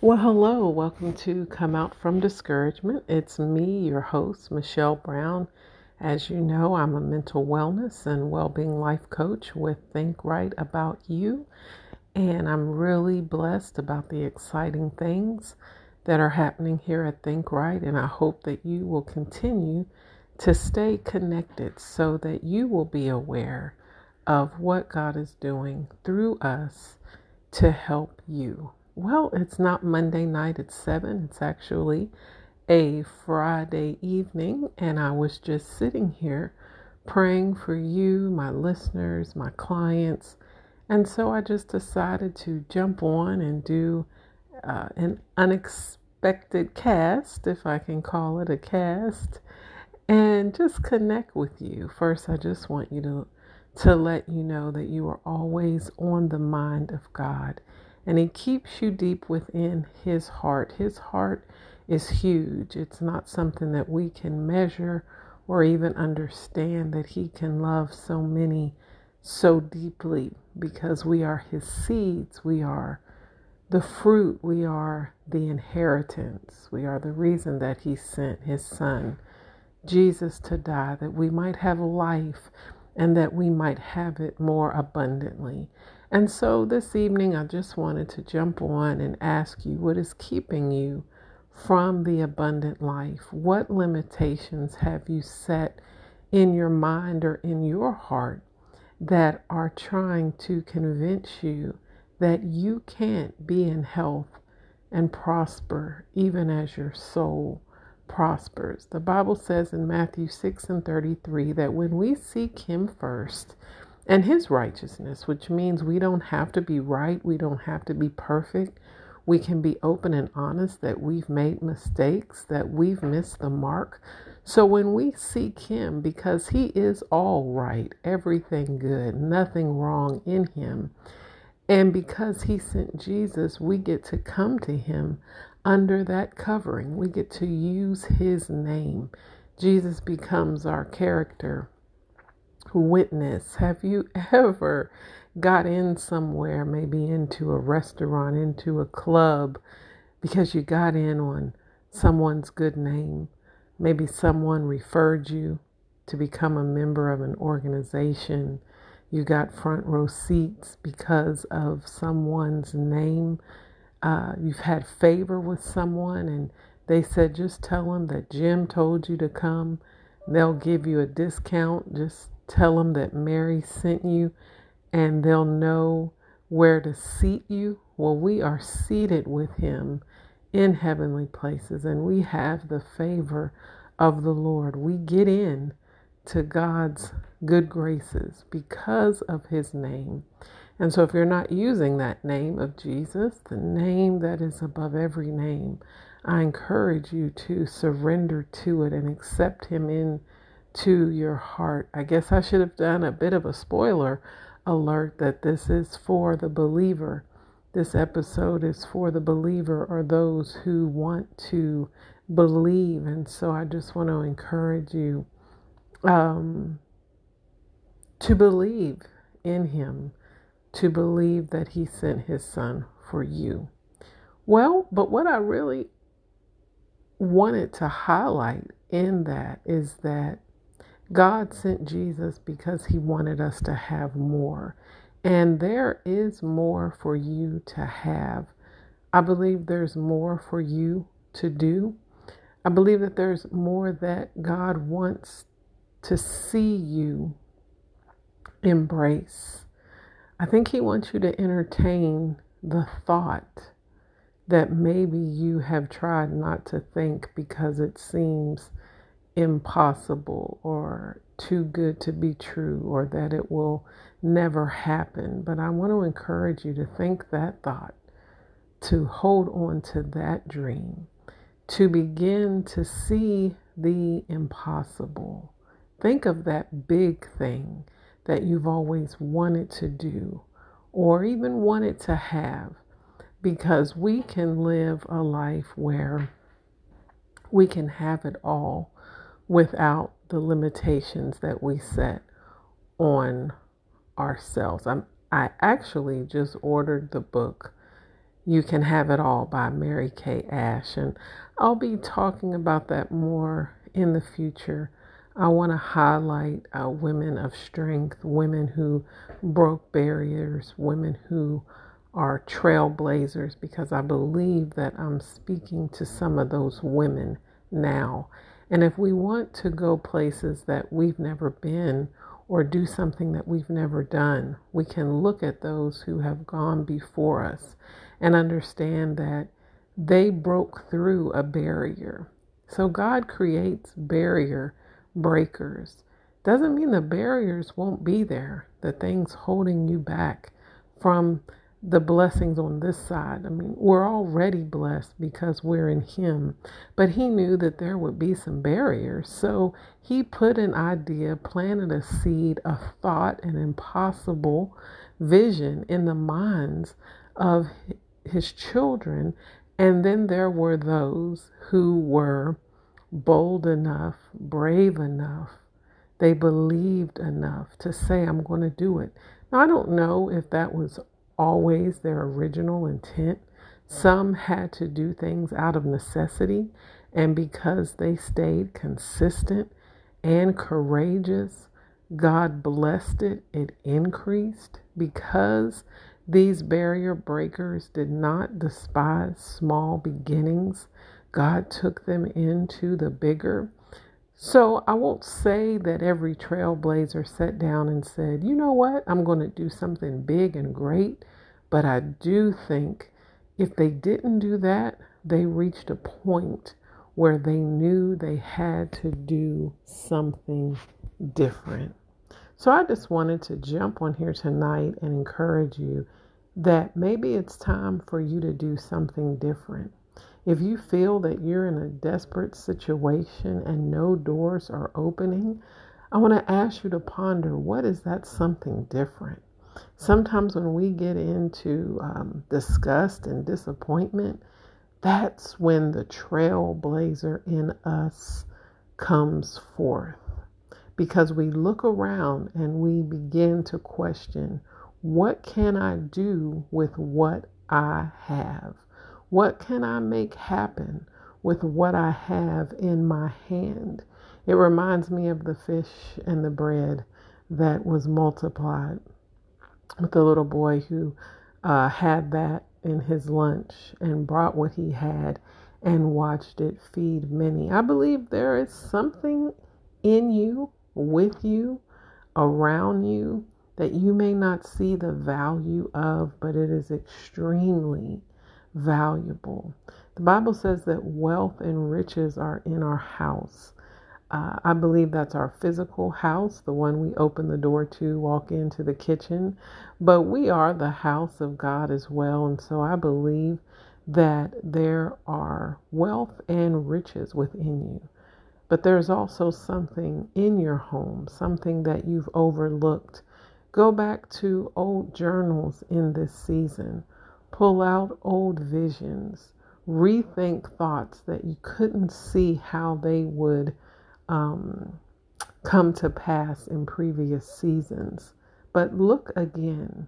Well, hello. Welcome to Come Out from Discouragement. It's me, your host, Michelle Brown. As you know, I'm a mental wellness and well being life coach with Think Right About You. And I'm really blessed about the exciting things that are happening here at Think Right. And I hope that you will continue to stay connected so that you will be aware of what God is doing through us to help you. Well, it's not Monday night at 7. It's actually a Friday evening, and I was just sitting here praying for you, my listeners, my clients. And so I just decided to jump on and do uh, an unexpected cast, if I can call it a cast, and just connect with you. First, I just want you to to let you know that you are always on the mind of God and He keeps you deep within His heart. His heart is huge, it's not something that we can measure or even understand that He can love so many so deeply because we are His seeds, we are the fruit, we are the inheritance, we are the reason that He sent His Son. Jesus to die that we might have life and that we might have it more abundantly. And so this evening, I just wanted to jump on and ask you what is keeping you from the abundant life? What limitations have you set in your mind or in your heart that are trying to convince you that you can't be in health and prosper even as your soul prospers? The Bible says in Matthew 6 and 33 that when we seek Him first, and his righteousness, which means we don't have to be right, we don't have to be perfect. We can be open and honest that we've made mistakes, that we've missed the mark. So when we seek him, because he is all right, everything good, nothing wrong in him, and because he sent Jesus, we get to come to him under that covering. We get to use his name. Jesus becomes our character witness. Have you ever got in somewhere, maybe into a restaurant, into a club, because you got in on someone's good name? Maybe someone referred you to become a member of an organization. You got front row seats because of someone's name. Uh, you've had favor with someone and they said, just tell them that Jim told you to come. They'll give you a discount. Just Tell them that Mary sent you and they'll know where to seat you. Well, we are seated with Him in heavenly places and we have the favor of the Lord. We get in to God's good graces because of His name. And so, if you're not using that name of Jesus, the name that is above every name, I encourage you to surrender to it and accept Him in to your heart. I guess I should have done a bit of a spoiler alert that this is for the believer. This episode is for the believer or those who want to believe. And so I just want to encourage you um, to believe in Him, to believe that He sent His Son for you. Well, but what I really wanted to highlight in that is that God sent Jesus because he wanted us to have more. And there is more for you to have. I believe there's more for you to do. I believe that there's more that God wants to see you embrace. I think He wants you to entertain the thought that maybe you have tried not to think because it seems impossible or too good to be true or that it will never happen. But I want to encourage you to think that thought, to hold on to that dream, to begin to see the impossible. Think of that big thing that you've always wanted to do or even wanted to have because we can live a life where we can have it all without the limitations that we set on ourselves. I'm, I actually just ordered the book You Can Have It All by Mary Kay Ash. And I'll be talking about that more in the future. I want to highlight uh, women of strength, women who broke barriers, women who are trailblazers, because I believe that I'm speaking to some of those women now. And if we want to go places that we've never been or do something that we've never done, we can look at those who have gone before us and understand that they broke through a barrier. So God creates barrier breakers. Doesn't mean the barriers won't be there, the things holding you back from the blessings on this side. I mean, we're already blessed because we're in Him, but He knew that there would be some barriers. So He put an idea, planted a seed, a thought, an impossible vision in the minds of His children. And then there were those who were bold enough, brave enough, they believed enough to say, I'm going to do it. Now, I don't know if that was always their original intent. Some had to do things out of necessity, and because they stayed consistent and courageous, God blessed it, it increased because these barrier breakers did not despise small beginnings. God took them into the bigger. So I won't say that every trailblazer sat down and said, you know what, I'm going to do something big and great. But I do think if they didn't do that, they reached a point where they knew they had to do something different. So I just wanted to jump on here tonight and encourage you that maybe it's time for you to do something different. If you feel that you're in a desperate situation and no doors are opening, I want to ask you to ponder what is that something different? Sometimes when we get into um, disgust and disappointment, that's when the trailblazer in us comes forth. Because we look around and we begin to question what can I do with what I have? What can I make happen with what I have in my hand? It reminds me of the fish and the bread that was multiplied with the little boy who uh, had that in his lunch and brought what he had and watched it feed many. I believe there is something in you, with you, around you that you may not see the value of, but it is extremely valuable. The Bible says that wealth and riches are in our house. Uh, I believe that's our physical house, the one we open the door to, walk into the kitchen. But we are the house of God as well. And so I believe that there are wealth and riches within you. But there's also something in your home, something that you've overlooked. Go back to old journals in this season Pull out old visions, rethink thoughts that you couldn't see how they would um, come to pass in previous seasons. But look again,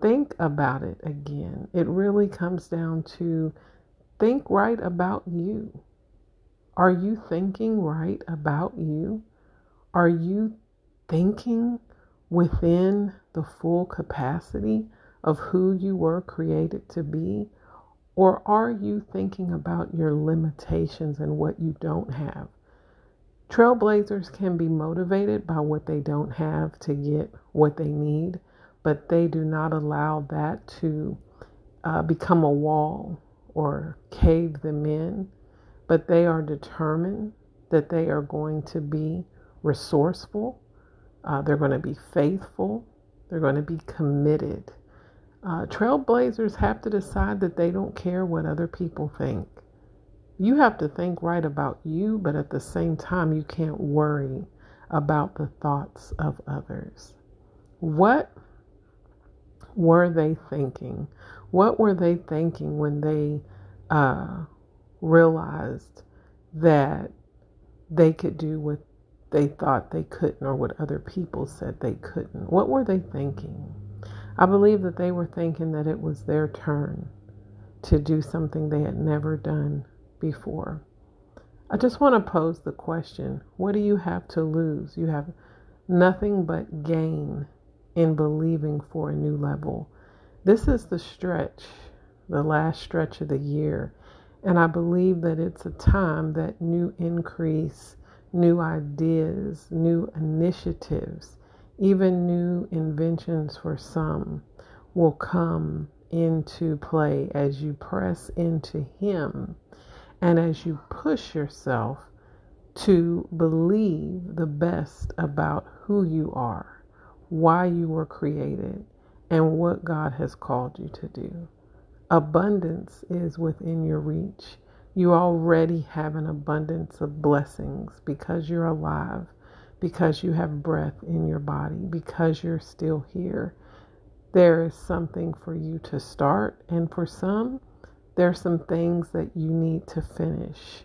think about it again. It really comes down to think right about you. Are you thinking right about you? Are you thinking within the full capacity of who you were created to be? Or are you thinking about your limitations and what you don't have? Trailblazers can be motivated by what they don't have to get what they need, but they do not allow that to uh, become a wall or cave them in. But they are determined that they are going to be resourceful, uh, they're going to be faithful, they're going to be committed. Uh, trailblazers have to decide that they don't care what other people think. You have to think right about you, but at the same time, you can't worry about the thoughts of others. What were they thinking? What were they thinking when they uh, realized that they could do what they thought they couldn't or what other people said they couldn't? What were they thinking? I believe that they were thinking that it was their turn to do something they had never done before. I just want to pose the question what do you have to lose? You have nothing but gain in believing for a new level. This is the stretch, the last stretch of the year. And I believe that it's a time that new increase, new ideas, new initiatives, even new inventions for some will come into play as you press into Him and as you push yourself to believe the best about who you are, why you were created, and what God has called you to do. Abundance is within your reach. You already have an abundance of blessings because you're alive, because you have breath in your body, because you're still here. There is something for you to start, and for some, there are some things that you need to finish,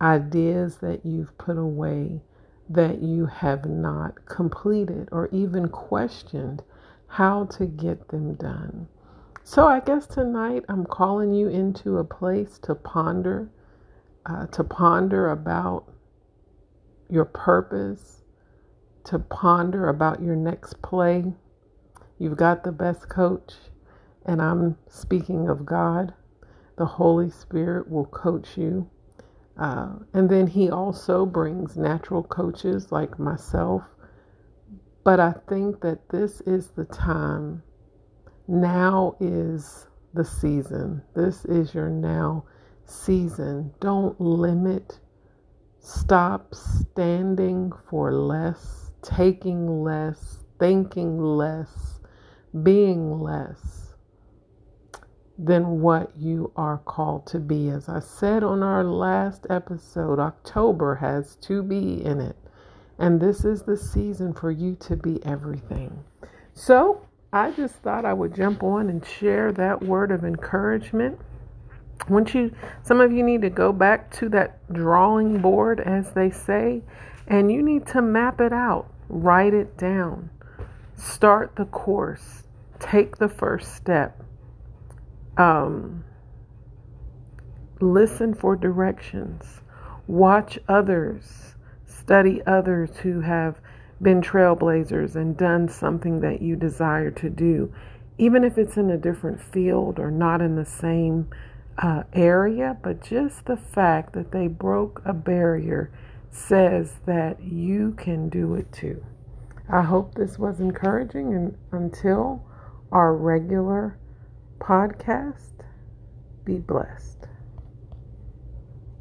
ideas that you've put away that you have not completed or even questioned how to get them done. So I guess tonight I'm calling you into a place to ponder, uh, to ponder about your purpose, to ponder about your next play. You've got the best coach, and I'm speaking of God. The Holy Spirit will coach you. Uh, and then He also brings natural coaches like myself. But I think that this is the time now is the season. This is your now season. Don't limit. Stop standing for less, taking less, thinking less, being less than what you are called to be. As I said on our last episode, October has to be in it. And this is the season for you to be everything. So, I just thought I would jump on and share that word of encouragement. Once you, some of you need to go back to that drawing board, as they say, and you need to map it out, write it down, start the course, take the first step, um, listen for directions, watch others, study others who have been trailblazers and done something that you desire to do, even if it's in a different field or not in the same uh, area, but just the fact that they broke a barrier says that you can do it too. I hope this was encouraging, and until our regular podcast, be blessed.